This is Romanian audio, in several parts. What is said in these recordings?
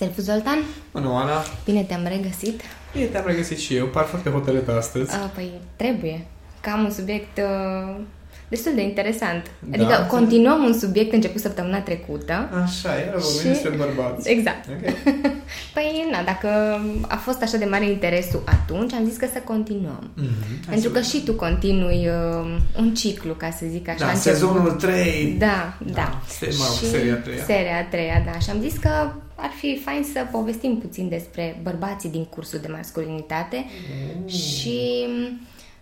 Servus Zoltan! Bună, Ana! Bine te-am regăsit! Bine te-am regăsit și eu, par foarte hotărâtă astăzi. A, păi, trebuie. Cam un subiect uh, destul de interesant. Da. Adică continuăm un subiect început săptămâna trecută. Așa, iar vorbim și... despre bărbați. Exact. Okay. păi, na, dacă a fost așa de mare interesul atunci, am zis că să continuăm. Mm-hmm. Pentru că și tu continui uh, un ciclu, ca să zic așa. Da, sezonul 3. Da, da. da. Se, mă, și seria 3. Seria 3, da. Și am zis că ar fi fain să povestim puțin despre bărbații din cursul de masculinitate mm. și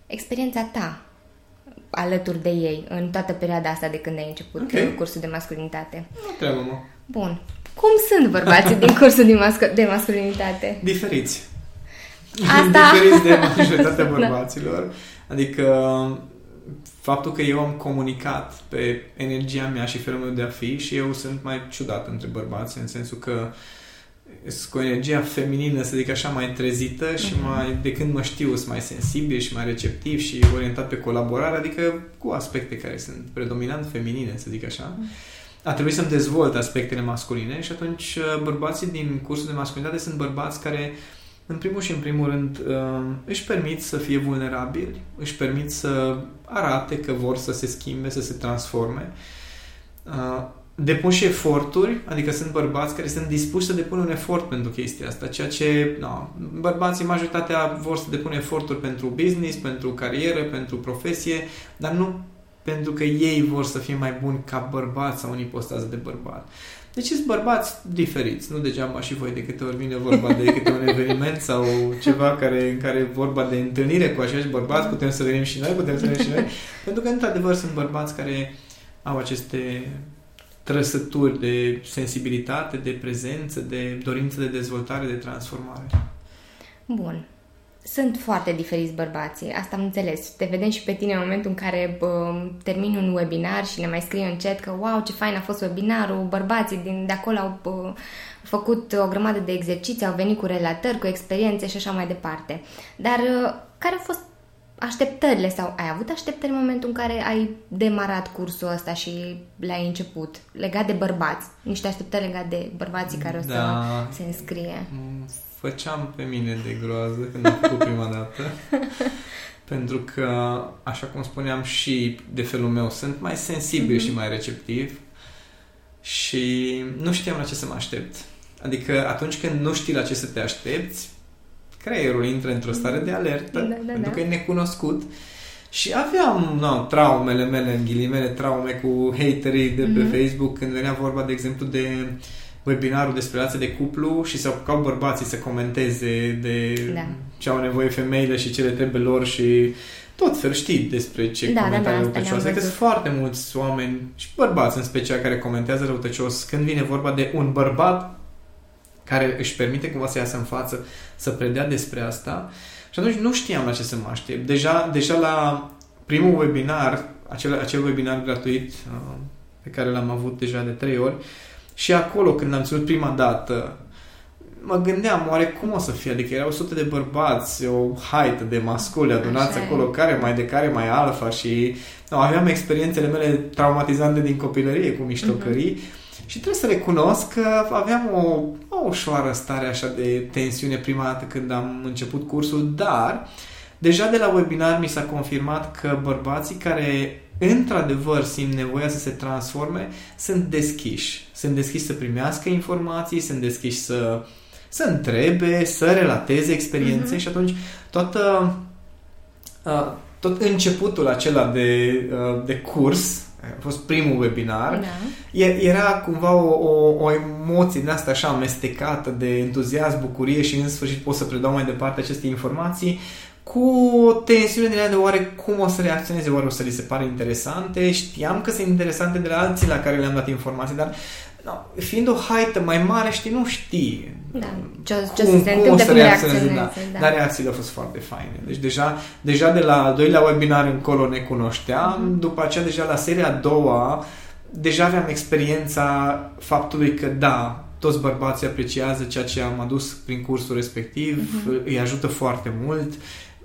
experiența ta alături de ei în toată perioada asta de când ai început okay. cursul de masculinitate. Nu treabă, mă. Bun. Cum sunt bărbații din cursul de, masc- de masculinitate? Diferiți. Asta... Diferiți de majoritatea da. bărbaților. Da. Adică faptul că eu am comunicat pe energia mea și felul meu de a fi și eu sunt mai ciudat între bărbați, în sensul că sunt cu energia feminină, să zic așa, mai trezită și uh-huh. mai, de când mă știu, sunt mai sensibil și mai receptiv și orientat pe colaborare, adică cu aspecte care sunt predominant feminine, să zic așa. Uh-huh. A trebuit să-mi dezvolt aspectele masculine și atunci uh, bărbații din cursul de masculinitate sunt bărbați care în primul și în primul rând uh, își permit să fie vulnerabili, își permit să arate că vor să se schimbe, să se transforme uh, depun și eforturi, adică sunt bărbați care sunt dispuși să depună un efort pentru chestia asta, ceea ce no, bărbații majoritatea vor să depună eforturi pentru business, pentru carieră, pentru profesie, dar nu pentru că ei vor să fie mai buni ca bărbați sau în ipostază de bărbat. Deci sunt bărbați diferiți, nu degeaba și voi de câte ori vine vorba de câte un eveniment sau ceva care, în care e vorba de întâlnire cu acești bărbați, putem să venim și noi, putem să venim și noi, pentru că într-adevăr sunt bărbați care au aceste trăsături de sensibilitate, de prezență, de dorință de dezvoltare, de transformare. Bun. Sunt foarte diferiți bărbații, asta am înțeles. Te vedem și pe tine în momentul în care bă, termini un webinar și ne mai scrie în chat că wow, ce fain a fost webinarul, bărbații din de acolo au bă, făcut o grămadă de exerciții, au venit cu relatări, cu experiențe și așa mai departe. Dar care au fost așteptările sau ai avut așteptări în momentul în care ai demarat cursul ăsta și l-ai început, legat de bărbați, niște așteptări legate de bărbații care o să da. se înscrie? Făceam pe mine de groază când am făcut prima dată. pentru că, așa cum spuneam și de felul meu, sunt mai sensibil mm-hmm. și mai receptiv și nu știam la ce să mă aștept. Adică atunci când nu știi la ce să te aștepți, creierul intră într-o stare de alertă, da, da, pentru da. că e necunoscut. Și aveam no, traumele mele, în ghilimele, traume cu haterii de pe mm-hmm. Facebook, când venea vorba, de exemplu, de webinarul despre relație de cuplu și se apucau bărbații să comenteze de da. ce au nevoie femeile și ce le trebuie lor și tot fel știi despre ce da, comentarii da, da, răutăcioase. Adică sunt foarte mulți oameni și bărbați în special care comentează răutăcios când vine vorba de un bărbat care își permite cumva să iasă în față, să predea despre asta. Și atunci nu știam la ce să mă aștept. Deja, deja la primul webinar, acel, acel webinar gratuit uh, pe care l-am avut deja de trei ori, și acolo când l-am ținut prima dată, mă gândeam, oare cum o să fie? Adică erau sute de bărbați, o haită de masculi adunați Așa acolo, e. care mai de care mai alfa și no, aveam experiențele mele traumatizante din copilărie cu miștocării uh-huh. Și trebuie să recunosc că aveam o, o ușoară stare așa de tensiune prima dată când am început cursul, dar deja de la webinar mi s-a confirmat că bărbații care într-adevăr simt nevoia să se transforme sunt deschiși. Sunt deschiși să primească informații, sunt deschiși să, să întrebe, să relateze experiențe uh-huh. și atunci toată, uh, tot începutul acela de, uh, de curs a fost primul webinar, da. era cumva o, o, o emoție din asta așa amestecată de entuziasm, bucurie și în sfârșit pot să predau mai departe aceste informații cu o tensiune din de oare cum o să reacționeze, oare o să li se pare interesante. Știam că sunt interesante de la alții la care le-am dat informații, dar no, fiind o haită mai mare, știi, nu știi da. ce, ce cum, se cum o să reacționeze. Da. Da. Dar reacțiile au fost foarte faine. Deci deja, deja de la al doilea webinar încolo ne cunoșteam, mm-hmm. după aceea deja la seria a doua deja aveam experiența faptului că da, toți bărbații apreciază ceea ce am adus prin cursul respectiv, mm-hmm. îi ajută foarte mult,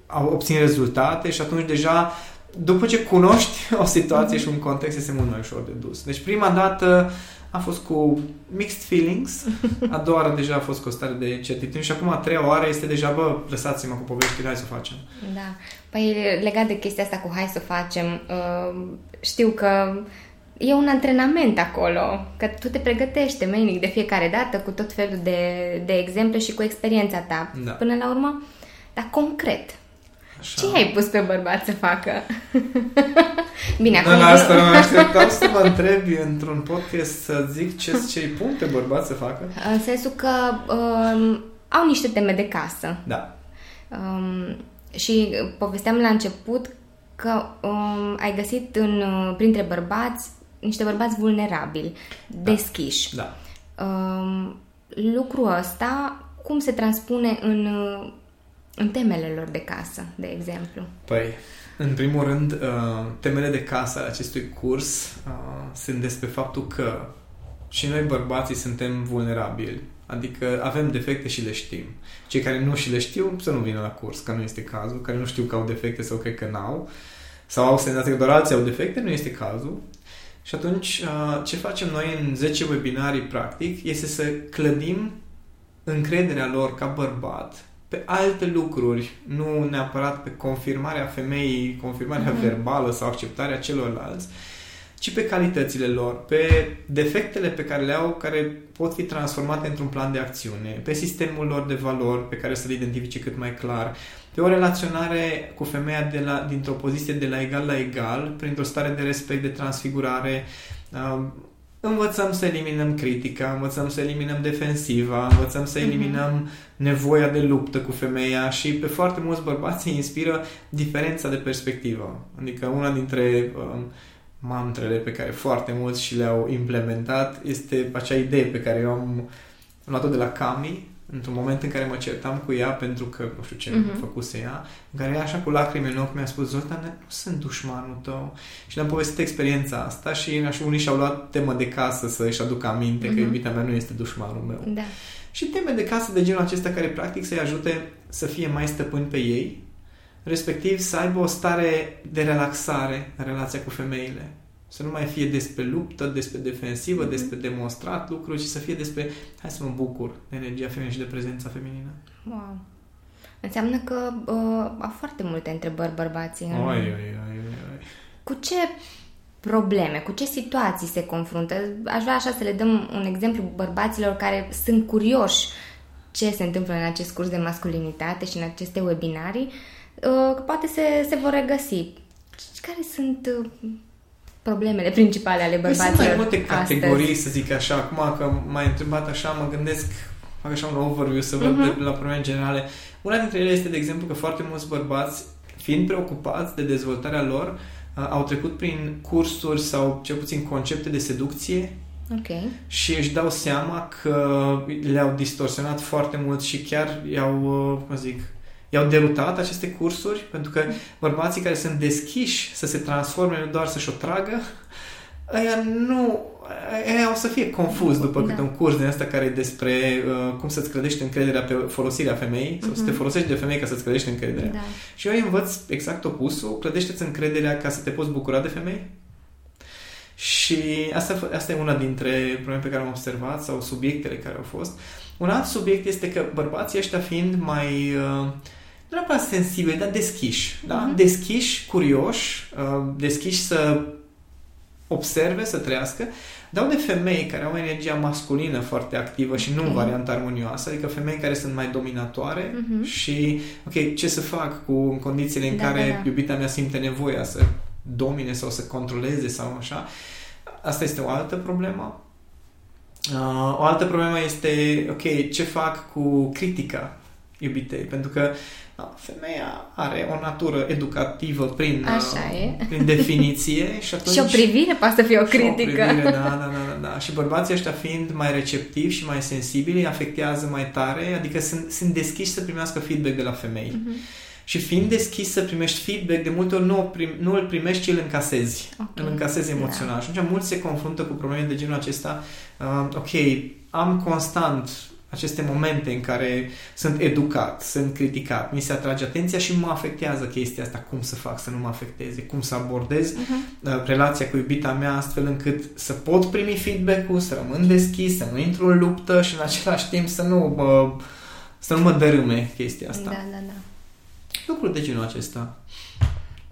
au obțin rezultate și atunci deja după ce cunoști o situație mm-hmm. și un context este mult mai ușor de dus. Deci prima dată a fost cu mixed feelings, a doua oară deja a fost cu o stare de certitudine și acum a treia oară este deja, bă, lăsați-mă cu poveștile, hai să o facem. Da. Păi legat de chestia asta cu hai să facem, uh, știu că e un antrenament acolo, că tu te pregătești menic de fiecare dată cu tot felul de, de exemple și cu experiența ta. Da. Până la urmă, dar concret, Așa. ce ai pus pe bărbat să facă? Bine, acum... Da, la asta nu mă așteptam să mă întrebi într-un podcast să zic ce ce-i pun pe bărbat să facă. În sensul că um, au niște teme de casă. Da. Um, și povesteam la început că um, ai găsit în, uh, printre bărbați niște bărbați vulnerabili, deschiși. Da. Um, lucrul ăsta cum se transpune în, uh, în temele lor de casă, de exemplu? Păi, în primul rând, uh, temele de casă ale acestui curs uh, sunt despre faptul că și noi bărbații suntem vulnerabili. Adică avem defecte și le știm. Cei care nu și le știu să nu vină la curs, că nu este cazul. Care nu știu că au defecte sau cred că n-au. Sau au senzația că doar alții au defecte, nu este cazul. Și atunci, uh, ce facem noi în 10 webinarii, practic, este să clădim încrederea lor ca bărbat pe alte lucruri, nu neapărat pe confirmarea femeii, confirmarea Mhm. verbală sau acceptarea celorlalți, ci pe calitățile lor, pe defectele pe care le au, care pot fi transformate într-un plan de acțiune, pe sistemul lor de valori pe care să le identifice cât mai clar, pe o relaționare cu femeia de la, dintr-o poziție de la egal la egal, printr-o stare de respect, de transfigurare, um, învățăm să eliminăm critica, învățăm să eliminăm defensiva, învățăm să Mhm. eliminăm nevoia de luptă cu femeia și pe foarte mulți bărbați îi inspiră diferența de perspectivă. Adică una dintre um, mantrele pe care foarte mulți și le-au implementat este acea idee pe care eu am, am luat-o de la Cami într-un moment în care mă certam cu ea pentru că nu știu ce Mhm. uh-huh. făcuse ea, în care ea așa cu lacrimi în ochi mi-a spus Zoltan, nu sunt dușmanul tău. Și le-am povestit experiența asta și așa, unii și-au luat temă de casă să-și aducă aminte uh-huh. că Mhm. iubita mea nu este dușmanul meu. Da. Și teme de casă de genul acesta care practic să-i ajute să fie mai stăpâni pe ei, respectiv să aibă o stare de relaxare în relația cu femeile. Să nu mai fie despre luptă, despre defensivă, Mhm. despre demonstrat lucruri, ci să fie despre hai să mă bucur de energia feminină și de prezența feminină. Wow. Înseamnă că uh, au foarte multe întrebări bărbații. în- Oi, oi, oi, oi, oi. Cu ce probleme, cu ce situații se confruntă? Aș vrea așa să le dăm un exemplu bărbaților care sunt curioși ce se întâmplă în acest curs de masculinitate și în aceste webinarii, uh, că poate se, se vor regăsi. Care sunt uh, problemele principale ale Păi sunt bărbaților mai multe astăzi? categorii, să zic așa. Acum că m-ai întrebat așa, mă gândesc, fac așa un overview să văd Mhm. de la probleme generale. Una dintre ele este, de exemplu, că foarte mulți bărbați, fiind preocupați de dezvoltarea lor, uh, au trecut prin cursuri sau cel puțin concepte de seducție Ok. și își dau seama că le-au distorsionat foarte mult și chiar i-au, uh, cum zic, i-au derutat aceste cursuri, pentru că bărbații care sunt deschiși să se transforme, nu doar să-și o tragă, ăia nu, ăia o să fie confuz după Da. câte un curs din asta care e despre uh, cum să-ți credești încrederea pe folosirea femeii, sau să te Mhm. folosești de femei ca să-ți credești încrederea. Da. Și eu îi învăț exact opusul, clădește-ți încrederea ca să te poți bucura de femei. Și asta, asta e una dintre probleme pe care am observat sau subiectele care au fost. Un alt subiect este că bărbații ăștia fiind mai, uh, nu neapărat sensibili, dar deschiși. Da? Mhm. Deschiși, curioși, uh, deschiși să observe, să trăiască, dau de femei care au energia masculină foarte activă și nu în Ok. varianta armonioasă, adică femei care sunt mai dominatoare Mhm. și, ok, ce să fac cu în condițiile în Da, care da, da. iubita mea simte nevoia să domine sau să controleze sau așa. Asta este o altă problemă. Uh, o altă problemă este, ok, ce fac cu critica iubitei? Pentru că da, femeia are o natură educativă prin, Așa uh, e. prin definiție și atunci... Și o privire poate să fie o Și o critică. privire, da, da, da, da, da. Și bărbații ăștia fiind mai receptivi și mai sensibili, îi afectează mai tare, adică sunt, sunt deschiși să primească feedback de la femei. Mhm. Și fiind deschis să primești feedback, de multe ori nu, o prim, nu îl primești, ci îl încasezi. Ok. Îl încasezi Da. emoțional. Și atunci mulți se confruntă cu probleme de genul acesta. Uh, ok, am constant aceste momente în care sunt educat, sunt criticat, mi se atrage atenția și mă afectează chestia asta, cum să fac să nu mă afecteze, cum să abordez uh-huh. relația cu iubita mea astfel încât să pot primi feedback-ul, să rămân deschis, să nu intru în luptă și în același timp să nu mă, să nu mă dărâme chestia asta. Da, da, da. Lucruri de genul acesta.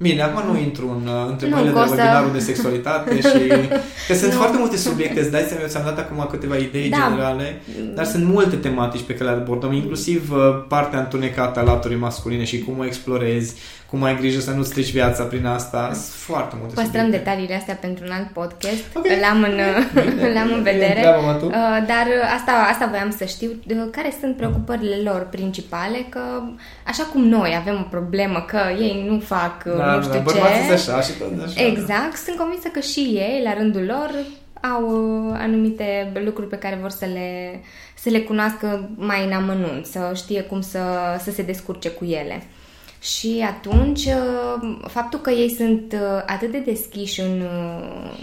Bine, acum nu intru în uh, întrebările de webinarul de sexualitate și... Că sunt nu. foarte multe subiecte, îți dai seama, eu ți-am dat acum câteva idei da. generale, dar sunt multe tematici pe care le abordăm, inclusiv uh, partea întunecată a laturii masculine și cum o explorezi, cum ai grijă să nu strici viața prin asta. Sunt foarte multe Păstrăm subiecte. detaliile astea pentru un alt podcast. Okay. L-am în, Bine. l-am în vedere. Uh, dar asta, asta voiam să știu. Care sunt preocupările lor principale? Că așa cum noi avem o problemă că ei nu fac da, nu da, știu da, ce. așa și tot așa. Exact. Sunt convinsă că și ei, la rândul lor, au anumite lucruri pe care vor să le, să le cunoască mai în amănunt, să știe cum să, să se descurce cu ele. Și atunci, uh, faptul că ei sunt uh, atât de deschiși în, uh,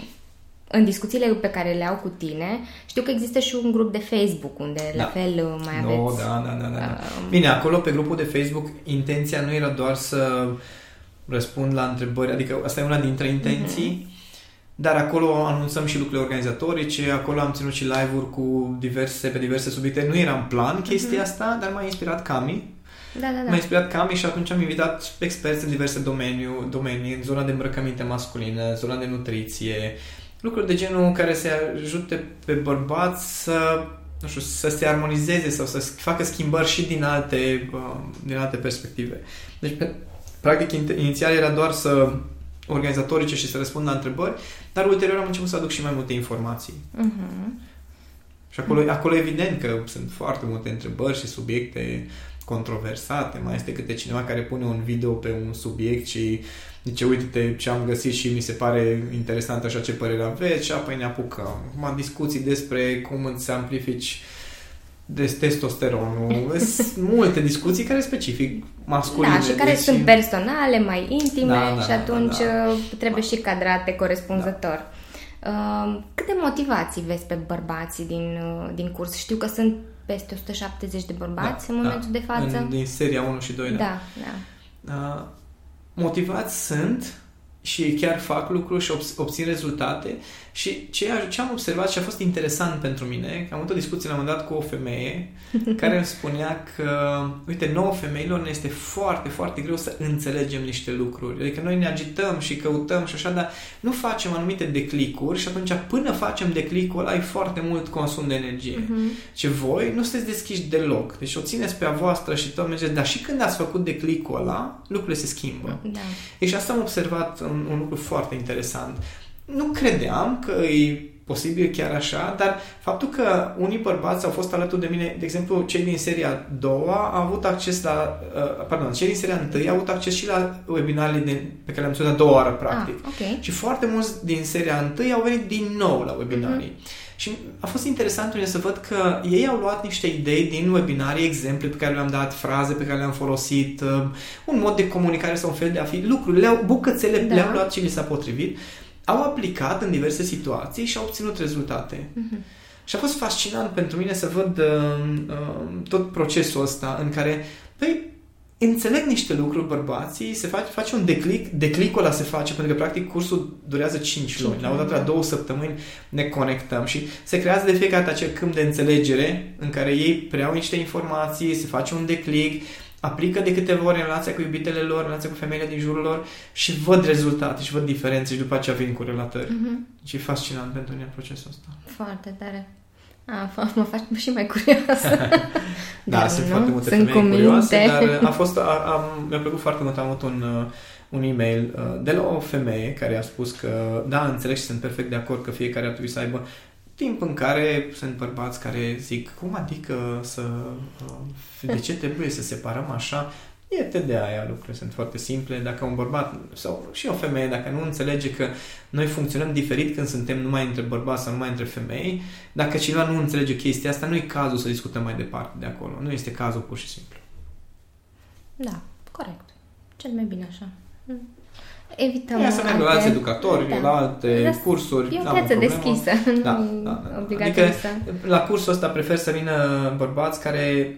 în discuțiile pe care le au cu tine, știu că există și un grup de Facebook unde da. la fel mai aveți... No, da, da, da, da. Uh, Bine, acolo pe grupul de Facebook intenția nu era doar să răspund la întrebări, adică asta e una dintre intenții, uh-huh. Dar acolo anunțăm și lucrurile organizatorice, acolo am ținut și live-uri cu diverse, pe diverse subiecte. Nu era în plan chestia uh-huh. asta, dar m-a inspirat Cami, da, da, da. M-a inspirat Cami și atunci am invitat experți în diverse domeniu, domenii, în zona de îmbrăcăminte masculină, zona de nutriție, lucruri de genul care să ajute pe bărbați să nu știu, să se armonizeze sau să facă schimbări și din alte, uh, din alte perspective. Deci, pe, practic, inițial era doar să organizatorice și să răspund la întrebări, dar ulterior am început să aduc și mai multe informații. Uh-huh. Și acolo, acolo evident că sunt foarte multe întrebări și subiecte controversate, mai este câte cineva care pune un video pe un subiect și zice, uite ce am găsit și mi se pare interesant așa ce părere aveți și apoi ne apucăm. Acum discuții despre cum îți amplifici de testosteronul. Sunt multe discuții care specific masculine. Da, și care deci... sunt personale, mai intime da, da, și atunci da, da. Uh, trebuie și cadrate corespunzător. Da. Uh, câte motivații vezi pe bărbații din, uh, din curs? Știu că sunt peste 170 de bărbați da, în momentul da, de față. În, din seria 1 și 2, da. Da, da. Uh, motivați sunt și chiar fac lucruri și obțin rezultate și ce, ce am observat și a fost interesant pentru mine, că am avut o discuție la un moment dat cu o femeie care îmi spunea că, uite, nouă femeilor ne este foarte, foarte greu să înțelegem niște lucruri. Adică noi ne agităm și căutăm și așa, dar nu facem anumite declicuri și atunci până facem declicul ăla ai foarte mult consum de energie. Uh-huh. Și voi nu sunteți deschiși deloc. Deci o țineți pe a voastră și tot mergeți, dar și când ați făcut declicul ăla, lucrurile se schimbă. Da. Deci asta am observat un, un lucru foarte interesant nu credeam că e posibil chiar așa, dar faptul că unii bărbați au fost alături de mine, de exemplu, cei din seria doua au avut acces la, uh, pardon, cei din seria întâi au avut acces și la webinarele de, pe care le-am spus a doua oară, practic. Ah, okay. Și foarte mulți din seria întâi au venit din nou la webinarii. Mm-hmm. Și a fost interesant să văd că ei au luat niște idei din webinarii, exemple pe care le-am dat, fraze pe care le-am folosit, uh, un mod de comunicare sau un fel de a fi, lucruri, le-au, bucățele da. le-au luat ce li s-a potrivit au aplicat în diverse situații și au obținut rezultate. Uh-huh. Și a fost fascinant pentru mine să văd uh, uh, tot procesul ăsta în care, păi, înțeleg niște lucruri bărbații, se face, face un declic, declicul ăla se face, pentru că practic cursul durează 5 luni, la o dată la două săptămâni ne conectăm și se creează de fiecare dată acel câmp de înțelegere în care ei preiau niște informații, se face un declic, aplică de câteva ori în relația cu iubitele lor, în relația cu femeile din jurul lor și văd rezultate și văd diferențe și după aceea vin cu relatări. Mm-hmm. Și e fascinant pentru mine procesul ăsta. Foarte tare. A, mă faci și mai curioasă. da, sunt nu? foarte multe sunt femei curioase, dar a fost, a, am, mi-a plăcut foarte mult. Am avut un, uh, un e-mail uh, de la o femeie care a spus că da, înțeleg și sunt perfect de acord că fiecare ar trebui să aibă timp în care sunt bărbați care zic, cum adică să... Uh, de ce trebuie să separăm așa? E de aia lucrurile sunt foarte simple. Dacă un bărbat sau și o femeie, dacă nu înțelege că noi funcționăm diferit când suntem numai între bărbați sau numai între femei, dacă cineva nu înțelege chestia asta, nu e cazul să discutăm mai departe de acolo. Nu este cazul pur și simplu. Da, corect. Cel mai bine așa. Evităm Ea să meargă la alți educatori, da. la alte Da, cursuri. E o n-am piață problemă. deschisă, Da, nu da, da. obligatoriu Adică să... la cursul ăsta prefer să vină bărbați care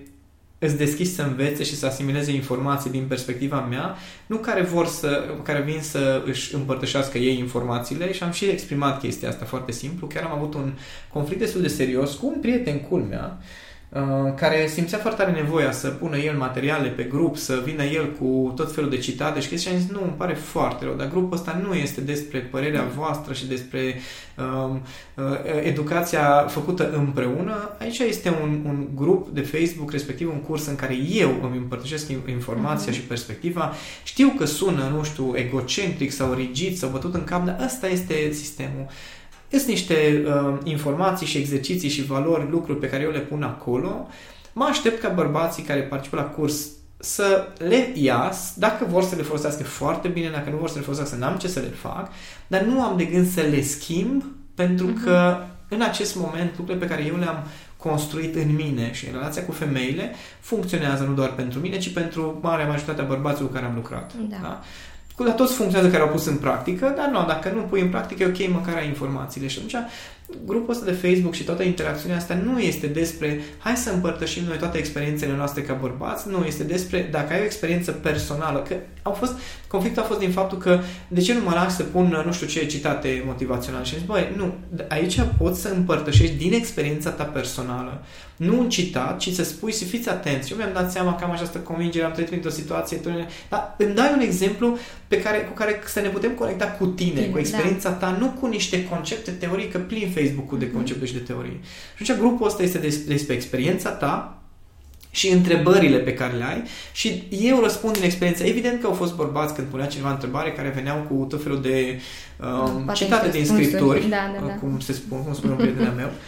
îți deschiși să învețe și să asimileze informații din perspectiva mea, nu care vor să, care vin să își împărtășească ei informațiile și am și exprimat chestia asta foarte simplu. Chiar am avut un conflict destul de serios cu un prieten culmea, uh, care simțea foarte tare nevoia să pună el materiale pe grup, să vină el cu tot felul de citate și chestii și am zis, nu, îmi pare foarte rău, dar grupul ăsta nu este despre părerea voastră și despre um, uh, educația făcută împreună. Aici este un, un grup de Facebook, respectiv un curs în care eu îmi împărtășesc informația uh-huh. și perspectiva. Știu că sună, nu știu, egocentric sau rigid sau bătut în cap, dar ăsta este sistemul. Sunt niște uh, informații și exerciții și valori, lucruri pe care eu le pun acolo. Mă aștept ca bărbații care participă la curs să le ias, dacă vor să le folosească foarte bine, dacă nu vor să le folosească, n-am ce să le fac, dar nu am de gând să le schimb, pentru uh-huh. că în acest moment lucrurile pe care eu le-am construit în mine și în relația cu femeile funcționează nu doar pentru mine, ci pentru marea majoritatea bărbaților cu care am lucrat. Da. Da? Cu la toți funcționează care au pus în practică, dar nu, dacă nu pui în practică, e ok, măcar ai informațiile. Și atunci grupul ăsta de Facebook și toată interacțiunea asta nu este despre hai să împărtășim noi toate experiențele noastre ca bărbați, nu, este despre dacă ai o experiență personală, că au fost, conflictul a fost din faptul că de ce nu mă las să pun nu știu ce citate motivaționale și am zis, băi, nu, aici poți să împărtășești din experiența ta personală, nu un citat, ci să spui să fiți atenți. Eu mi-am dat seama că am această convingere, am trăit printr-o situație, dar îmi dai un exemplu pe care, cu care să ne putem conecta cu tine, Bine, cu experiența da. ta, nu cu niște concepte teorii, că plin Facebook-ul de concepte și de teorii. Și atunci grupul ăsta este despre experiența ta, și întrebările pe care le ai și eu răspund din experiență. Evident că au fost bărbați când punea cineva întrebare care veneau cu tot felul de um, citate din scripturi, da, da, da. cum se spun, cum spune un prieten meu.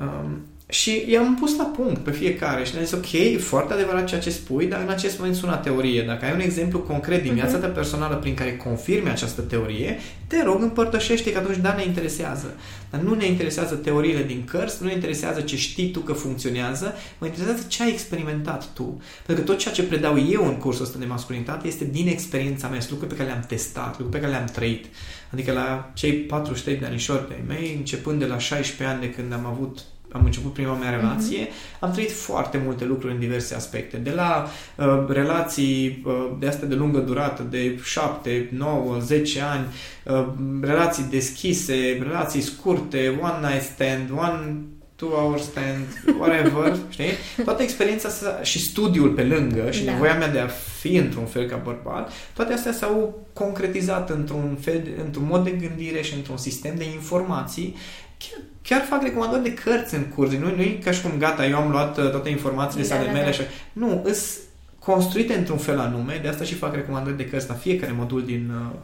Um, și i-am pus la punct pe fiecare și ne-am zis, ok, e foarte adevărat ceea ce spui, dar în acest moment sună teorie. Dacă ai un exemplu concret din viața ta personală prin care confirmi această teorie, te rog, împărtășește că atunci, da, ne interesează. Dar nu ne interesează teoriile din cărți, nu ne interesează ce știi tu că funcționează, mă interesează ce ai experimentat tu. Pentru că tot ceea ce predau eu în cursul ăsta de masculinitate este din experiența mea, sunt lucruri pe care le-am testat, lucruri pe care le-am trăit. Adică la cei 43 de anișori de mei, începând de la 16 ani de când am avut am început prima mea relație, mm-hmm. am trăit foarte multe lucruri în diverse aspecte. De la uh, relații uh, de astea de lungă durată, de 7, 9, 10 ani, uh, relații deschise, relații scurte, one night stand, one two hour stand, whatever, știi? Toată experiența asta și studiul pe lângă și da. nevoia mea de a fi într-un fel ca bărbat, toate astea s-au concretizat într-un fel, într-un mod de gândire și într-un sistem de informații chiar, chiar fac recomandări de cărți în curs. Nu, nu e ca și cum gata, eu am luat uh, toate informațiile da, sale da, mele. Da. Așa. Nu, îs construite într-un fel anume, de asta și fac recomandări de cărți la fiecare modul din, uh,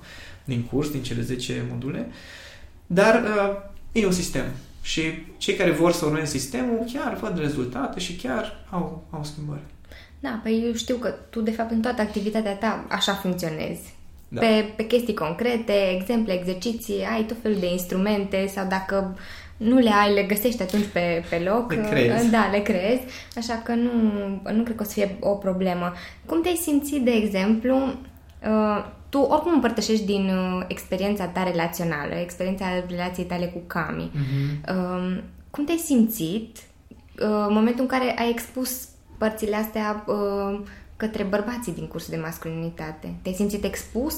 din curs, din cele 10 module. Dar uh, e un sistem. Și cei care vor să urmeze sistemul chiar văd rezultate și chiar au, au schimbări. Da, păi eu știu că tu, de fapt, în toată activitatea ta așa funcționezi. Da. Pe, pe chestii concrete, exemple, exerciții, ai tot felul de instrumente sau dacă nu le ai, le găsești atunci pe, pe loc. Le creezi. Da, le creezi. Așa că nu, nu cred că o să fie o problemă. Cum te-ai simțit, de exemplu, uh, tu oricum împărtășești din uh, experiența ta relațională, experiența relației tale cu Cami. Uh-huh. Uh, cum te-ai simțit uh, în momentul în care ai expus părțile astea uh, către bărbații din cursul de masculinitate? Te-ai simțit expus?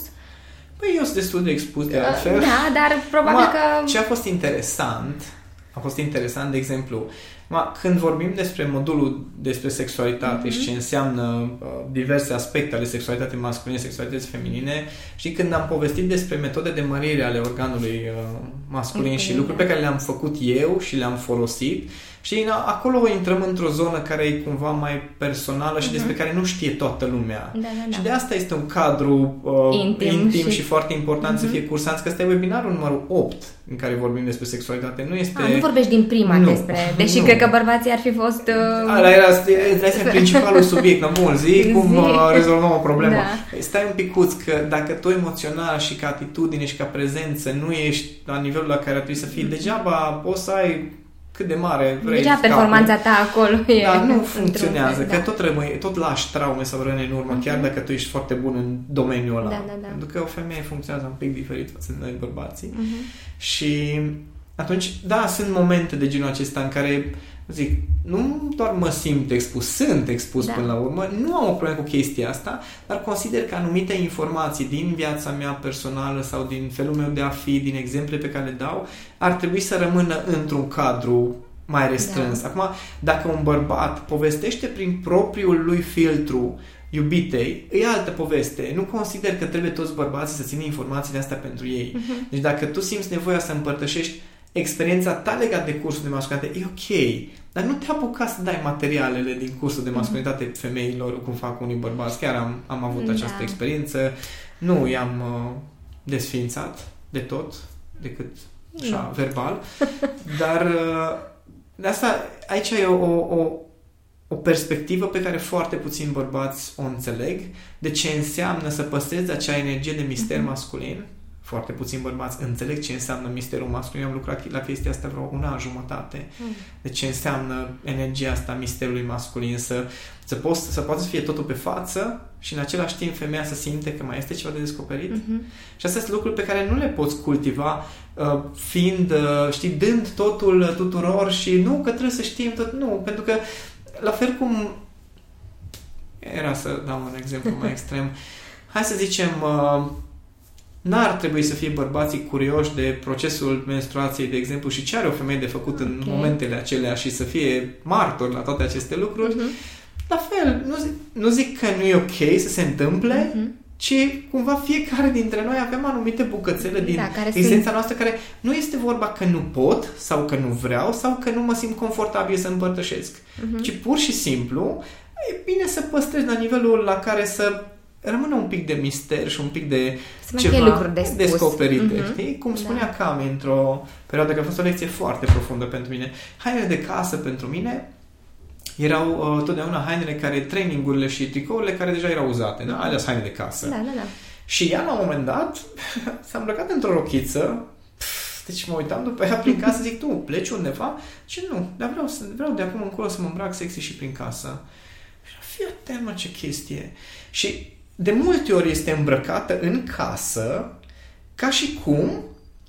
Păi eu sunt destul de expus de altfel. Da, dar probabil Ma, că... Ce a fost interesant, a fost interesant, de exemplu, ma, când vorbim despre modulul despre sexualitate mm-hmm. și ce înseamnă uh, diverse aspecte ale sexualității masculine, sexualității feminine, și când am povestit despre metode de mărire ale organului uh, masculin okay, și lucruri pe care le-am făcut eu și le-am folosit, și acolo intrăm într-o zonă care e cumva mai personală și uh-huh. despre care nu știe toată lumea. Da, da, da. Și de asta este un cadru uh, intim, intim și... și foarte important uh-huh. să fie cursanți, că ăsta e webinarul numărul 8 în care vorbim despre sexualitate. Nu este... A, nu vorbești din prima nu. despre... Deși nu. cred că bărbații ar fi fost... Uh... Ala era, este principalul subiect. No, bun, zi, zi cum uh, rezolvăm o problemă. Da. Stai un picuț că dacă tu emoțional și ca atitudine și ca prezență nu ești la nivelul la care ar trebui să fii, degeaba poți să ai cât de mare vrei. Deja performanța ta acolo e Da, nu funcționează, fel, că da. tot rămâi, tot lași traume sau răni în urmă, uh-huh. chiar dacă tu ești foarte bun în domeniul ăla. Da, da, da. Pentru că o femeie funcționează un pic diferit față de noi bărbații. Uh-huh. Și atunci, da, sunt momente de genul acesta în care, zic, nu doar mă simt expus, sunt expus Da. până la urmă, nu am o problemă cu chestia asta, dar consider că anumite informații din viața mea personală sau din felul meu de a fi, din exemple pe care le dau, ar trebui să rămână într-un cadru mai restrâns. Da. Acum, dacă un bărbat povestește prin propriul lui filtru iubitei, e altă poveste. Nu consider că trebuie toți bărbații să țină informațiile astea pentru ei. Uh-huh. Deci dacă tu simți nevoia să împărtășești experiența ta legat de cursul de masculinitate, e ok. Dar nu te apuca să dai materialele din cursul de masculinitate femeilor, cum fac unii bărbați. Chiar am, am avut Da. această experiență. Nu i-am uh, desfințat de tot, decât așa, Nu. verbal. Dar uh, de asta, aici e o, o, o, o perspectivă pe care foarte puțini bărbați o înțeleg, de ce înseamnă să păstrezi acea energie de mister Mhm. masculin. Foarte puțini bărbați înțeleg ce înseamnă misterul masculin. Am lucrat la chestia asta vreo un an jumătate. Mm. De ce înseamnă energia asta misterului masculin. Să, să, poți, să poate să fie totul pe față și în același timp femeia să simte că mai este ceva de descoperit. Mhm. Și astea sunt lucruri pe care nu le poți cultiva uh, fiind, uh, știi, dând totul uh, tuturor și nu că trebuie să știm tot, nu, pentru că la fel cum era să dau un exemplu mai extrem, hai să zicem uh, n-ar trebui să fie bărbații curioși de procesul menstruației, de exemplu, și ce are o femeie de făcut în Ok. momentele acelea și să fie martor la toate aceste lucruri. Mhm. La fel, nu zic, nu zic că nu e ok să se întâmple, Mhm. ci cumva fiecare dintre noi avem anumite bucățele din Da, care existența sunt- noastră care nu este vorba că nu pot sau că nu vreau sau că nu mă simt confortabil să împărtășesc, Mhm. ci pur și simplu e bine să păstrezi la nivelul la care să rămână un pic de mister și un pic de Să mai ceva fie lucruri de spus. descoperite, Mhm. știi? Cum Da. spunea Cami într-o perioadă, că a fost o lecție foarte profundă pentru mine. Hainele de casă pentru mine erau uh, totdeauna hainele care, trainingurile și tricourile care deja erau uzate, da? Alea sunt haine de casă. Da, da, da. Și ea, la un moment dat, s-a îmbrăcat într-o rochiță, Pf, deci mă uitam după ea prin casă, zic, tu pleci undeva? Și nu, dar vreau, să, vreau de acum încolo să mă îmbrac sexy și prin casă. Și fii atent, mă, ce chestie. Și de multe ori este îmbrăcată în casă ca și cum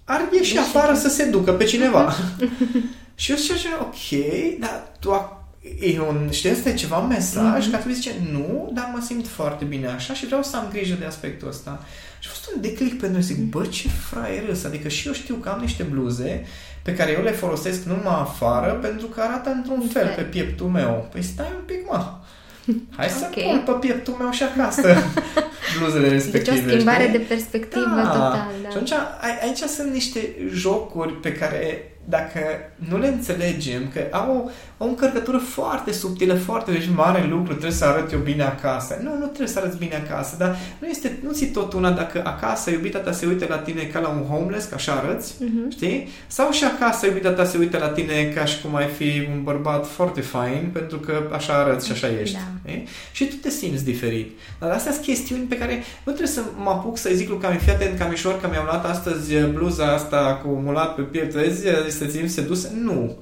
ar ieși Ieși. afară să se ducă pe cineva. și eu ziceam, așa, ok, dar tu ac- e un, știi, asta e ceva mesaj, Mhm. că atunci zice, nu, dar mă simt foarte bine așa și vreau să am grijă de aspectul ăsta. Și a fost un declic pentru mine, zic, bă, ce fraier ăsta, adică și eu știu că am niște bluze pe care eu le folosesc numai afară pentru că arată într-un fel Fel. pe pieptul meu. Păi stai un pic, mă. Hai să Ok. pun pe pieptul meu și acasă bluzele Deci respective. o schimbare știi? de perspectivă Da. total, da. Și atunci, a- aici sunt niște jocuri pe care, dacă nu le înțelegem, că au o, o încărcătură foarte subtilă, foarte, deci mare lucru, trebuie să arăt eu bine acasă. Nu, nu trebuie să arăți bine acasă, dar nu este, nu ți tot una dacă acasă iubita ta se uită la tine ca la un homeless, că așa arăți, Mhm. știi? Sau și acasă iubita ta se uită la tine ca și cum ai fi un bărbat foarte fain, pentru că așa arăți și așa ești. Da. știi? Și tu te simți diferit. Dar astea sunt chestiuni pe care nu trebuie să mă apuc să-i zic lui Cami, fii atent, Camișor, că mi-am luat astăzi bluza asta cu mulat pe piept, vezi, să ți sedus. Nu.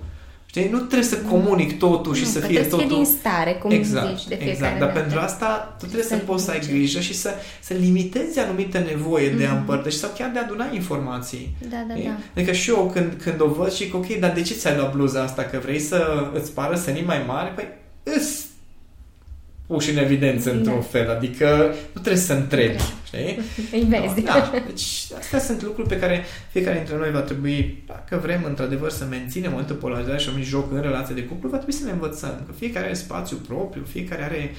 Știi? Nu trebuie să comunic totul și Nu, să că fie trebuie să totul... fie din stare, cum exact, zici de fiecare exact. Dar dată. pentru asta tu trebuie să, Să poți să ai limite. grijă și să, să limitezi anumite nevoie de a Mhm. împărtăși sau chiar de a aduna informații. Da, da, Știi? da. Adică și eu când, când o văd și că ok, dar de ce ți-ai luat bluza asta? Că vrei să îți pară sănii mai mari? Păi îs puși în evidență într-un Da. fel, adică nu trebuie să întrebi, Da. știi? Îi vezi. Da, deci astea sunt lucruri pe care fiecare dintre noi va trebui, dacă vrem într-adevăr să menținem momentul polarizare și un joc în relație de cuplu, va trebui să ne învățăm. Că fiecare are spațiu propriu, fiecare are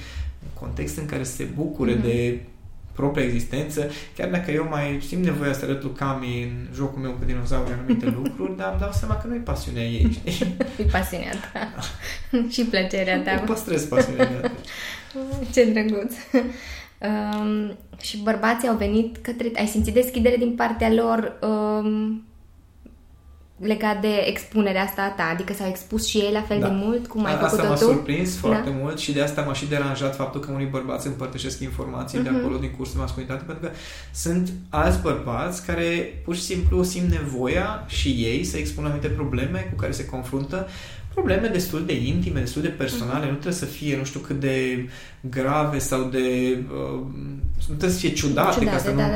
un context în care să se bucure Mhm. de propria existență, chiar dacă eu mai simt nevoia să arăt lui Cami în jocul meu cu dinozauri anumite lucruri, dar îmi dau seama că nu e pasiunea ei, știi? E pasiunea ta. și plăcerea Eu ta. păstrez pasiunea mea. Ce drăguț. Um, și bărbații au venit către... Ai simțit deschidere din partea lor um, legat de expunerea asta a ta? Adică s-au expus și ei la fel Da. de mult cum ai Asta făcut-o m-a tu? surprins foarte Da. mult și de asta m-a și deranjat faptul că unii bărbați împărtășesc informații de Mhm. acolo din cursul de masculinitate, pentru că sunt alți bărbați care pur și simplu simt nevoia și ei să expună anumite probleme cu care se confruntă probleme destul de intime, destul de personale, Mhm. nu trebuie să fie nu știu cât de grave sau de uh, nu trebuie să fie ciudate, Ciudate, ca să da, nu da, da.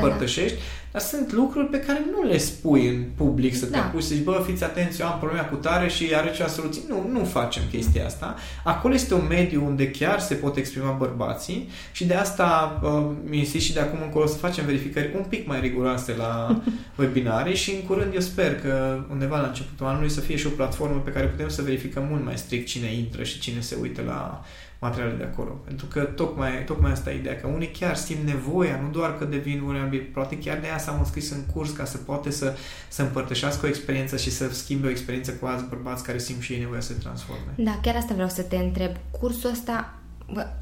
Împărtășești, dar sunt lucruri pe care nu le spui în public, să te Da. apuci să zici, bă, fiți atenți, eu am problema cu tare și are ceva soluții. Nu, nu facem chestia asta. Acolo este un mediu unde chiar se pot exprima bărbații și de asta uh, mi insist și de acum încolo să facem verificări un pic mai riguroase la webinarii și în curând eu sper că undeva la începutul anului să fie și o platformă pe care putem să verificăm mult mai strict cine intră și cine se uită la materialele de acolo. Pentru că tocmai, tocmai asta e ideea, că unii chiar simt nevoia, nu doar că devin vulnerabili, poate chiar de aia s-au înscris în curs ca să poate să, să împărtășească o experiență și să schimbe o experiență cu alți bărbați care simt și ei nevoia să se transforme. Da, chiar asta vreau să te întreb. Cursul ăsta, bă,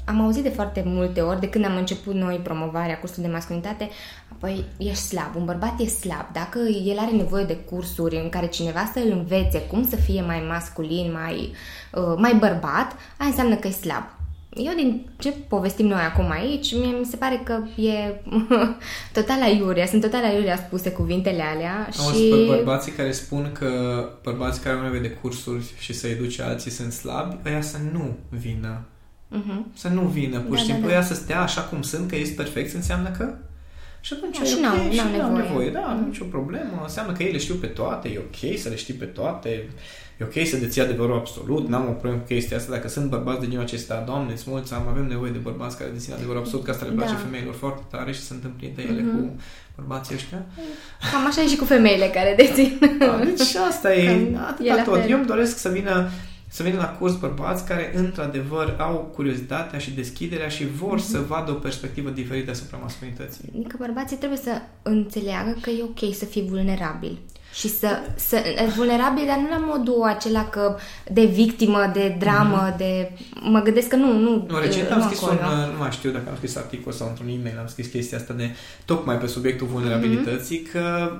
am auzit de foarte multe ori, de când am început noi promovarea cursului de masculinitate, apoi ești slab, un bărbat e slab. Dacă el are nevoie de cursuri în care cineva să îl învețe cum să fie mai masculin, mai, uh, mai bărbat, aia înseamnă că e slab. Eu din ce povestim noi acum aici, mie mi se pare că e total aiurea, sunt total aiurea spuse cuvintele alea Auzi, și... bă- bărbații care spun că bărbații care au nevoie de cursuri și să educe alții sunt slabi, ăia să nu vină. Mhm. Să nu vină, pur și Da, da, simplu, da. ăia să stea așa cum sunt, că ești perfect, înseamnă că și atunci Da, e și ok, n-au- și n-au n-au nevoie. nevoie. Da, nu Mhm. nicio problemă. Înseamnă că ei le știu pe toate, e ok să le știi pe toate, e ok să deții adevărul absolut, n-am o problemă cu chestia asta. Dacă sunt bărbați de genul acesta, Doamne, îți mulți, am avem nevoie de bărbați care dețin adevărul absolut, că asta le place Da. femeilor foarte tare și sunt împlinite ele Mhm. cu bărbații ăștia. Cam așa e și cu femeile care dețin. Da, deci asta e, Cam e atâta la tot. fel. Eu îmi doresc să vină să vină la curs bărbați care într-adevăr au curiozitatea și deschiderea și vor Mhm. să vadă o perspectivă diferită asupra masculinității. Adică bărbații trebuie să înțeleagă că e ok să fii vulnerabil. Și să, să vulnerabil, dar nu la modul acela că de victimă, de dramă, de... Mă gândesc că nu, nu, Mhm. Nu, recent nu am scris un, acolo. nu mai știu dacă am scris articol sau într-un e-mail, am scris chestia asta de tocmai pe subiectul vulnerabilității, că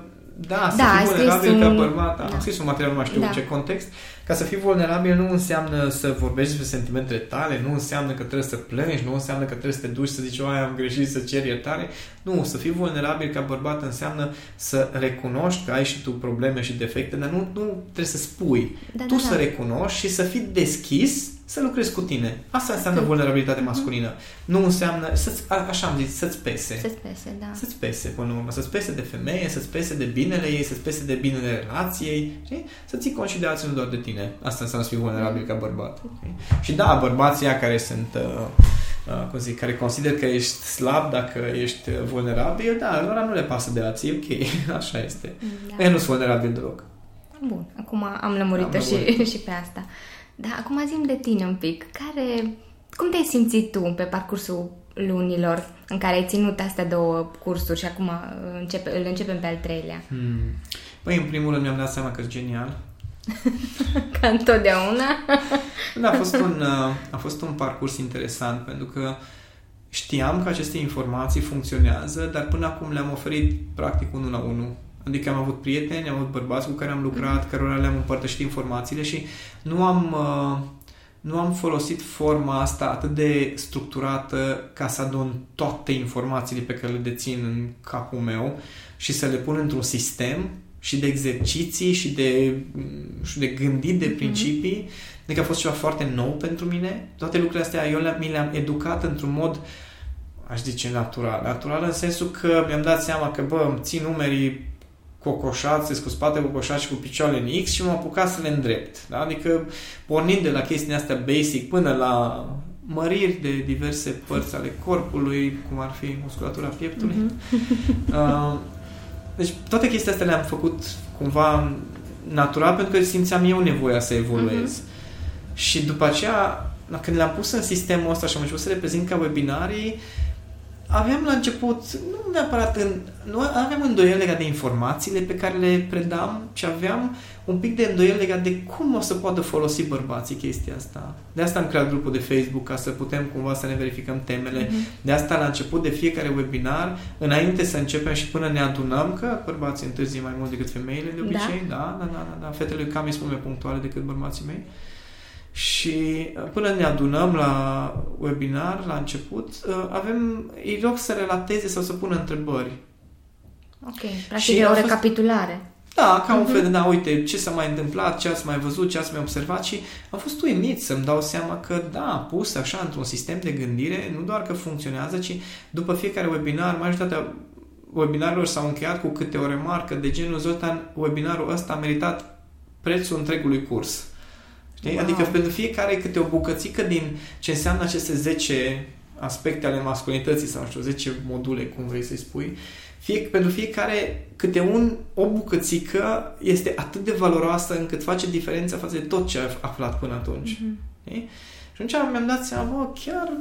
da, să Da, ai fii scris vulnerabil ca un- bărbat, da. da. am scris un material, nu mai știu Da. în ce context, ca să fii vulnerabil nu înseamnă să vorbești despre sentimentele tale, nu înseamnă că trebuie să plângi, nu înseamnă că trebuie să te duci să zici, oai, am greșit, să ceri iertare. Nu, să fii vulnerabil ca bărbat înseamnă să recunoști că ai și tu probleme și defecte, dar nu, nu trebuie să spui. Da, tu da, să da. recunoști și să fii deschis să lucrezi cu tine. Asta înseamnă Atât. vulnerabilitate masculină. Nu înseamnă, să-ți, a, așa am zis, să-ți pese. Să spese, da. Să-ți pese până la urmă, să-ți pese de femeie, să-ți pese de binele ei, să-ți pese de binele relației, știi? Să ții cont și de alții, nu doar de tine. Asta înseamnă să fii vulnerabil ca bărbat. știi? Și da, bărbații ăia care sunt, uh, uh, cum zic, care consider că ești slab dacă ești uh, vulnerabil, da, lor nu le pasă de alții, e ok, așa este. Da. Ei nu sunt vulnerabili deloc. Bun, acum am lămurit-o Am și, lămurit. și pe asta. Da, acum zim de tine un pic. Care, cum te-ai simțit tu pe parcursul lunilor în care ai ținut astea două cursuri și acum uh, începe, îl începem pe al treilea? Hmm. Păi, în primul rând mi-am dat seama că e genial. Ca întotdeauna. Da, a fost un, uh, a fost un parcurs interesant pentru că știam că aceste informații funcționează, dar până acum le-am oferit practic unul la unul. Adică am avut prieteni, am avut bărbați cu care am lucrat, cărora le-am împărtășit informațiile și nu am, uh, nu am folosit forma asta atât de structurată ca să adun toate informațiile pe care le dețin în capul meu și să le pun într-un sistem și de exerciții și de, și de gândit de principii. Adică a fost ceva foarte nou pentru mine. Toate lucrurile astea eu le-am, mi le-am educat într-un mod aș zice natural. Natural în sensul că mi-am dat seama că, bă, îmi țin numerii cocoșați, cu spate cocoșat și cu picioarele în X și m-am apucat să le îndrept. Da? Adică pornind de la chestiile astea basic până la măriri de diverse părți ale corpului, cum ar fi musculatura pieptului. Uh, deci toate chestiile astea le-am făcut cumva natural pentru că simțeam eu nevoia să evoluez. Și după aceea, când le-am pus în sistemul ăsta și am început să le prezint ca webinarii, aveam la început, nu neapărat în, nu aveam îndoieli legat de informațiile pe care le predam, ci aveam un pic de îndoieli legat de cum o să poată folosi bărbații chestia asta. De asta am creat grupul de Facebook, ca să putem cumva să ne verificăm temele. Mm-hmm. De asta la început de fiecare webinar, înainte să începem și până ne adunăm, că bărbații întârzie mai mult decât femeile de obicei, da, da, da, da, da, da. fetele cam sunt mai punctuale decât bărbații mei. Și uh, până ne adunăm la webinar, la început, uh, avem, îi rog să relateze sau să pună întrebări. Ok, practic e o recapitulare. Fost, da, ca un uh-huh. fel de, da, uite, ce s-a mai întâmplat, ce ați mai văzut, ce ați mai observat și am fost uimit să-mi dau seama că, da, pus așa într-un sistem de gândire, nu doar că funcționează, ci după fiecare webinar, majoritatea webinarilor s-au încheiat cu câte o remarcă de genul Zoltan, webinarul ăsta a meritat prețul întregului curs. Știi? Wow. Adică pentru fiecare câte o bucățică din ce înseamnă aceste 10 aspecte ale masculinității sau știu, 10 module, cum vrei să-i spui, fie, pentru fiecare câte un, o bucățică este atât de valoroasă încât face diferența față de tot ce ai aflat până atunci. Mm-hmm. Și atunci mi-am dat seama, bă, chiar,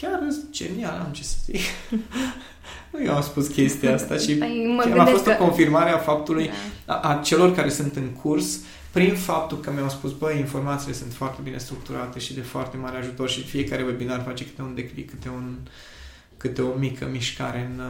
chiar genial, am ce să zic. nu eu am spus chestia asta, ci păi, chiar a fost că... o confirmare a faptului da. a, a celor care sunt în curs prin faptul că mi-au spus, băi, informațiile sunt foarte bine structurate și de foarte mare ajutor și fiecare webinar face câte un declic, câte, un, câte o mică mișcare în,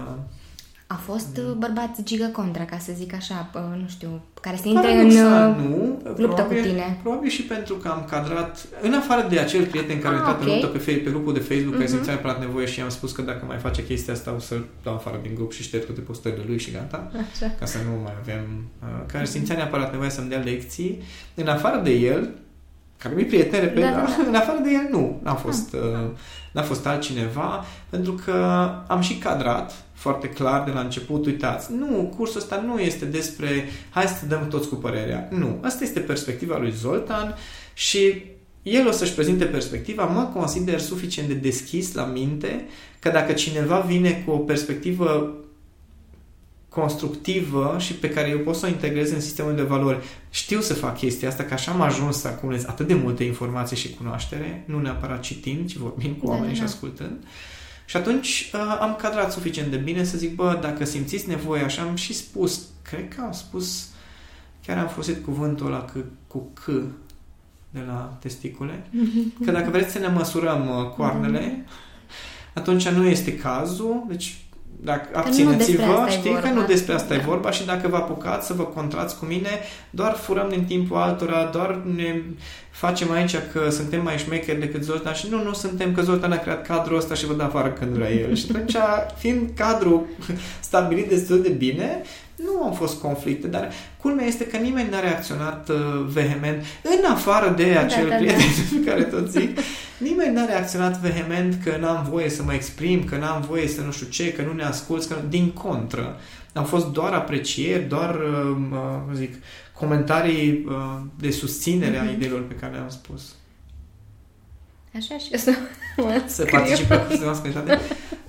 a fost mm. bărbați gigă contra, ca să zic așa, nu știu, care să intre în uh, nu, luptă probabil, cu tine. Probabil și pentru că am cadrat, în afară de acel prieten care ah, a intrat okay. în luptă pe, pe grupul de Facebook, mm-hmm. care mhm. simțea neapărat nevoie și i-am spus că dacă mai face chestia asta o să-l dau afară din grup și șterg toate postările lui și gata, așa. ca să nu mai avem, uh, care simțea neapărat nevoie să-mi dea lecții. În afară de el, care mi-e prieten, repet, da, da, da. în afară de el nu, n-a fost, ah, uh, n-a fost altcineva, pentru că am și cadrat foarte clar de la început, uitați, nu, cursul ăsta nu este despre hai să dăm toți cu părerea. Nu, asta este perspectiva lui Zoltan și el o să-și prezinte perspectiva, mă consider suficient de deschis la minte că dacă cineva vine cu o perspectivă constructivă și pe care eu pot să o integrez în sistemul de valori. Știu să fac chestia asta, că așa am ajuns să acumulez atât de multe informații și cunoaștere, nu neapărat citind, ci vorbind cu da, oamenii da, da. și ascultând. Uh, și atunci uh, am cadrat suficient de bine să zic, bă, dacă simțiți nevoie, așa am și spus, cred că am spus, chiar am folosit cuvântul ăla că, cu C de la testicule, că dacă vreți să ne măsurăm uh, coarnele, atunci nu este cazul, deci dacă abțineți-vă, știi că nu despre asta da. e vorba și dacă vă apucați să vă contrați cu mine, doar furăm din timpul altora, doar ne facem aici că suntem mai șmecheri decât Zoltan și nu, nu suntem, că Zoltan a creat cadrul ăsta și vă dă afară când vrea el. și atunci, fiind cadrul stabilit destul de bine, nu au fost conflicte, dar culmea este că nimeni n-a reacționat uh, vehement, în afară de da, acel da, da, prieten da. care tot zic, nimeni n-a reacționat vehement că n-am voie să mă exprim, că n-am voie să nu știu ce, că nu ne asculți, că din contră. Au fost doar aprecieri, doar, uh, uh, zic, comentarii uh, de susținere mm-hmm. a mhm. ideilor pe care le-am spus. Așa și eu să mă Să participe cu masculinitate.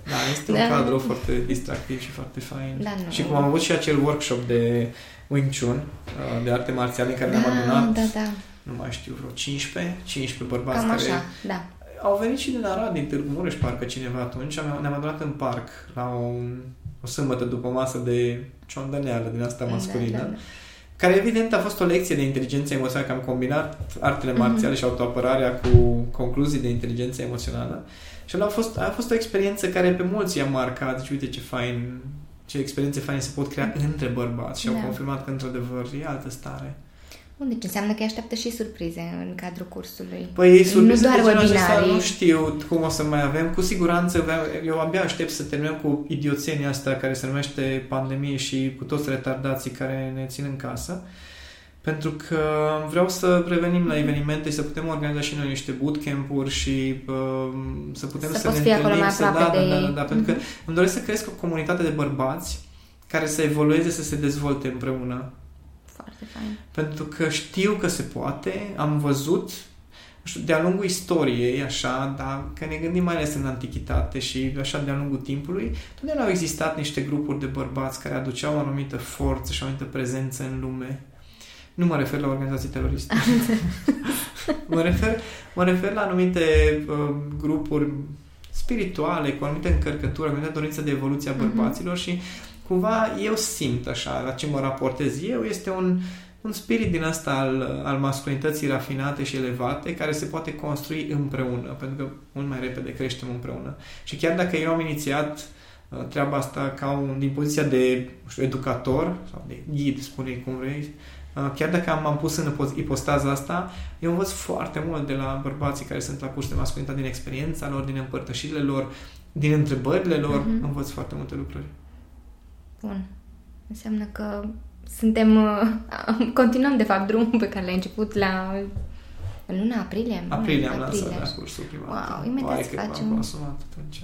Da, este da. un cadru foarte distractiv și foarte fain. Da, nu. Și cum am avut și acel workshop de Wing Chun, uh, de arte marțiale, în care da, ne-am adunat, da, da. nu mai știu, vreo 15, 15 bărbați Cam care așa, da. au venit și din Arad, din Târgu Mureș, parcă cineva atunci. Ne-am adunat în parc la un, o sâmbătă după masă de ciondăneală din asta masculină. Da, da, da care evident a fost o lecție de inteligență emoțională, că am combinat artele mhm. marțiale mm-hmm. și autoapărarea cu concluzii de inteligență emoțională. Și a fost, a fost o experiență care pe mulți i-a marcat. Deci uite ce fain, ce experiențe faine se pot crea mm-hmm. între bărbați și da. au confirmat că într-adevăr e altă stare. Bun, deci înseamnă că îi așteaptă și surprize în cadrul cursului. Păi surprize nu doar webinarii. Nu știu cum o să mai avem. Cu siguranță, eu abia aștept să terminăm cu idioțenia asta care se numește pandemie și cu toți retardații care ne țin în casă. Pentru că vreau să revenim la evenimente și să putem organiza și noi niște bootcamp-uri și uh, să putem să, să ne întâlnim. Să, da, da, da, da, da, pentru că mm-hmm. îmi doresc să cresc o comunitate de bărbați care să evolueze, să se dezvolte împreună foarte fain. Pentru că știu că se poate, am văzut știu, de-a lungul istoriei, așa, dar că ne gândim mai ales în antichitate și așa de-a lungul timpului, totdeauna au existat niște grupuri de bărbați care aduceau o anumită forță și o anumită prezență în lume. Nu mă refer la organizații teroriste. mă, refer, mă refer la anumite uh, grupuri spirituale, cu o anumită încărcătură, o anumită dorință de evoluție a bărbaților uh-huh. și cumva eu simt așa, la ce mă raportez eu, este un, un spirit din asta al, al masculinității rafinate și elevate care se poate construi împreună, pentru că mult mai repede creștem împreună. Și chiar dacă eu am inițiat uh, treaba asta ca un, din poziția de știu, educator sau de ghid, spune cum vrei, uh, chiar dacă am, am pus în ipostaza asta, eu învăț foarte mult de la bărbații care sunt la curs de masculinitate din experiența lor, din împărtășirile lor, din întrebările lor, uh-huh. învăț foarte multe lucruri. Bun. Înseamnă că suntem, uh, continuăm de fapt drumul pe care l-ai început la în luna aprilie. Aprilie am lansat la cursul prima Wow, imediat să facem. am consumat atunci.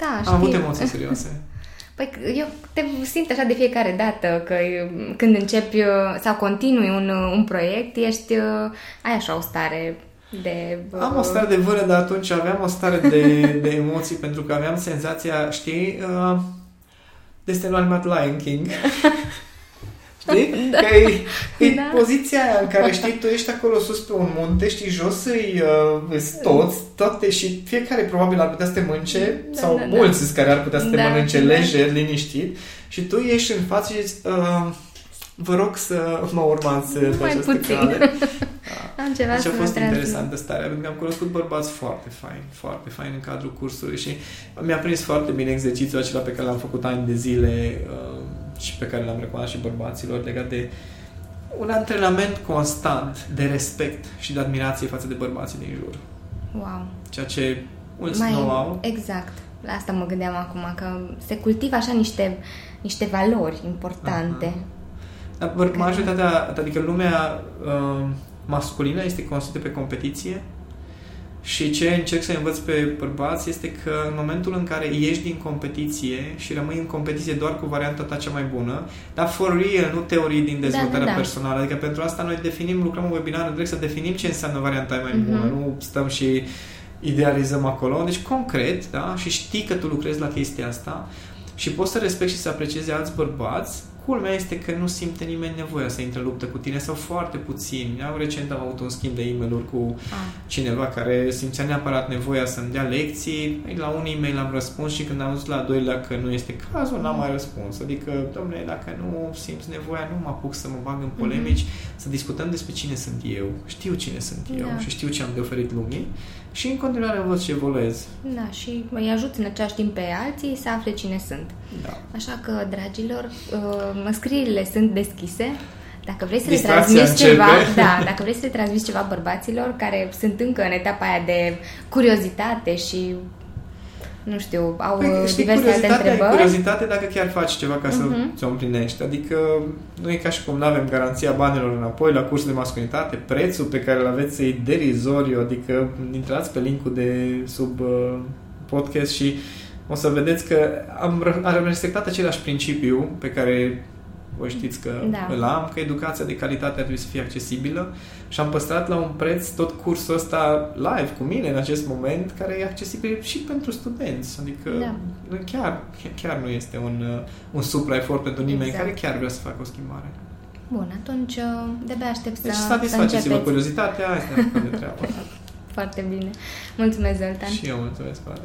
Da, am știi. avut emoții serioase. Păi eu te simt așa de fiecare dată că când începi uh, sau continui un, uh, un proiect, ești, ai așa o stare de... Am o stare de vână, dar atunci aveam o stare de, de emoții pentru că aveam senzația, știi, uh, desenul animat Lion King. Știi? Da. Că e, e da. poziția aia în care, știi, tu ești acolo sus pe un munte, știi, jos îi uh, toți, toate și fiecare probabil ar putea să te mânce, da, sau da, da. mulți da. care ar putea să te da, mănânce da. lejer, liniștit, și tu ești în față și zici, uh, vă rog să mă urmați pe Mai această puțin. cale. Da. Am ceva deci a fost interesantă starea, pentru că am cunoscut bărbați foarte faini, foarte faini în cadrul cursului și mi-a prins foarte bine exercițiul acela pe care l-am făcut ani de zile uh, și pe care l-am recomandat și bărbaților legat de un antrenament constant de respect și de admirație față de bărbații din jur. Wow! Ceea ce mulți Mai, nu au. Exact. La asta mă gândeam acum, că se cultivă așa niște, niște valori importante. Aha dar majoritatea, adică lumea uh, masculină este construită pe competiție și ce încerc să învăț pe bărbați este că în momentul în care ieși din competiție și rămâi în competiție doar cu varianta ta cea mai bună, dar for real, nu teorii din dezvoltarea da, da, da. personală. Adică pentru asta noi definim, lucrăm în webinar, trebuie să definim ce înseamnă varianta mai mm-hmm. bună. Nu stăm și idealizăm acolo. Deci concret, da? Și știi că tu lucrezi la chestia asta și poți să respecti și să apreciezi alți bărbați Culmea este că nu simte nimeni nevoia să intre în luptă cu tine sau foarte puțini. Am recent am avut un schimb de e mail cu ah. cineva care simțea neapărat nevoia să-mi dea lecții. La un e-mail am răspuns și când am zis la doilea că nu este cazul, n-am mai răspuns. Adică, domnule, dacă nu simți nevoia, nu mă apuc să mă bag în polemici, mm-hmm. să discutăm despre cine sunt eu. Știu cine sunt eu da. și știu ce am de oferit lumii și în continuare văd și evoluez. Da, și îi ajut în același timp pe alții să afle cine sunt. Da. Așa că, dragilor, uh, scrierile sunt deschise. Dacă vrei să le transmiți ceva, da, dacă vrei să le transmiți ceva bărbaților care sunt încă în etapa aia de curiozitate și nu știu, au păi, știi, diverse alte întrebări. curiozitate dacă chiar faci ceva ca să uh-huh. ți-o împlinești. Adică nu e ca și cum nu avem garanția banilor înapoi la cursul de masculinitate, prețul pe care îl aveți e derizoriu, adică intrați pe linkul de sub uh, podcast și o să vedeți că am, am respectat același principiu pe care voi știți că da. îl am, că educația de calitate ar trebui să fie accesibilă și am păstrat la un preț tot cursul ăsta live cu mine în acest moment, care e accesibil și pentru studenți. Adică da. chiar, chiar nu este un, uh, un supra-efort pentru nimeni exact. care chiar vrea să facă o schimbare. Bun, atunci uh, de-abia aștept deci, să, satisfaceți-vă curiozitatea, asta de treabă. Foarte bine. Mulțumesc, Zoltan. Și eu mulțumesc, Oana.